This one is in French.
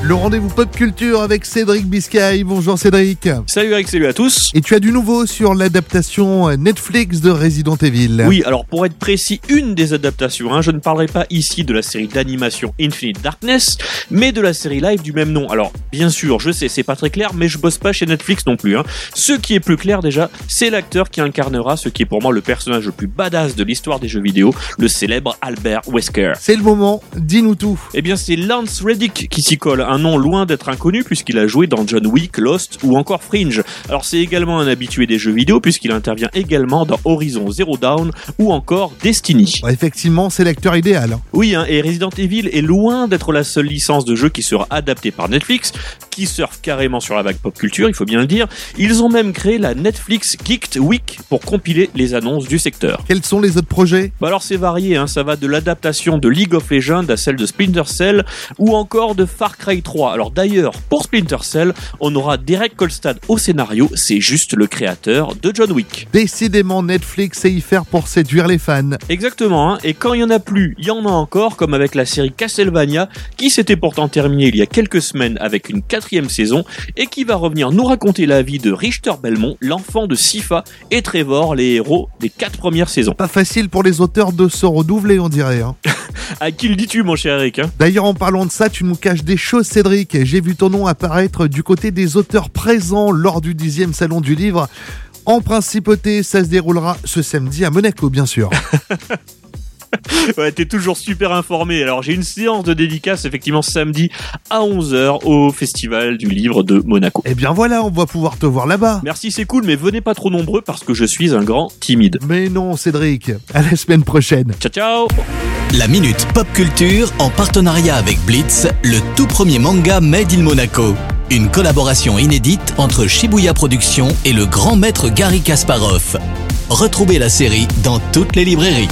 Le rendez-vous pop culture avec Cédric Biscay. Bonjour Cédric. Salut Eric, salut à tous. Et tu as du nouveau sur l'adaptation Netflix de Resident Evil. Oui, alors pour être précis, une des adaptations. Hein, je ne parlerai pas ici de la série d'animation Infinite Darkness, mais de la série live du même nom. Alors, bien sûr, je sais, c'est pas très clair, mais je bosse pas chez Netflix non plus. Hein. Ce qui est plus clair déjà, c'est l'acteur qui incarnera ce qui est pour moi le personnage le plus badass de l'histoire des jeux vidéo, le célèbre Albert Wesker. C'est le moment, dis-nous tout. Eh bien, c'est Lance Reddick qui s'y colle un nom loin d'être inconnu puisqu'il a joué dans John Wick, Lost ou encore Fringe. Alors c'est également un habitué des jeux vidéo puisqu'il intervient également dans Horizon Zero Dawn ou encore Destiny. effectivement, c'est l'acteur idéal. Oui, hein, et Resident Evil est loin d'être la seule licence de jeu qui sera adaptée par Netflix, qui surfe carrément sur la vague pop culture, il faut bien le dire. Ils ont même créé la Netflix Geeked Week pour compiler les annonces du secteur. Quels sont les autres projets? Bah Alors c'est varié, hein, ça va de l'adaptation de League of Legends à celle de Splinter Cell ou encore de Far Cry 3. Alors d'ailleurs, pour Splinter Cell, on aura Derek Kolstad au scénario, c'est juste le créateur de John Wick. Décidément, Netflix sait y faire pour séduire les fans. Exactement, hein. et quand il y en a plus, il y en a encore, comme avec la série Castlevania, qui s'était pourtant terminée il y a quelques semaines avec une quatrième saison, et qui va revenir nous raconter la vie de Richter Belmont, l'enfant de Sifa et Trevor, les héros des quatre premières saisons. Pas facile pour les auteurs de se redoubler, on dirait. Hein. à qui le dis-tu, mon cher Eric hein? D'ailleurs, en parlant de ça, tu nous caches des choses, Cédric j'ai vu ton nom apparaître du côté des auteurs présents lors du 10e salon du livre. En principauté, ça se déroulera ce samedi à Monaco, bien sûr. ouais, t'es toujours super informé. Alors, j'ai une séance de dédicace, effectivement, samedi à 11h au Festival du Livre de Monaco. Eh bien voilà, on va pouvoir te voir là-bas. Merci, c'est cool, mais venez pas trop nombreux parce que je suis un grand timide. Mais non, Cédric. À la semaine prochaine. Ciao, ciao La Minute Pop Culture en partenariat avec Blitz, le tout premier manga Made in Monaco. Une collaboration inédite entre Shibuya Productions et le grand maître Gary Kasparov. Retrouvez la série dans toutes les librairies.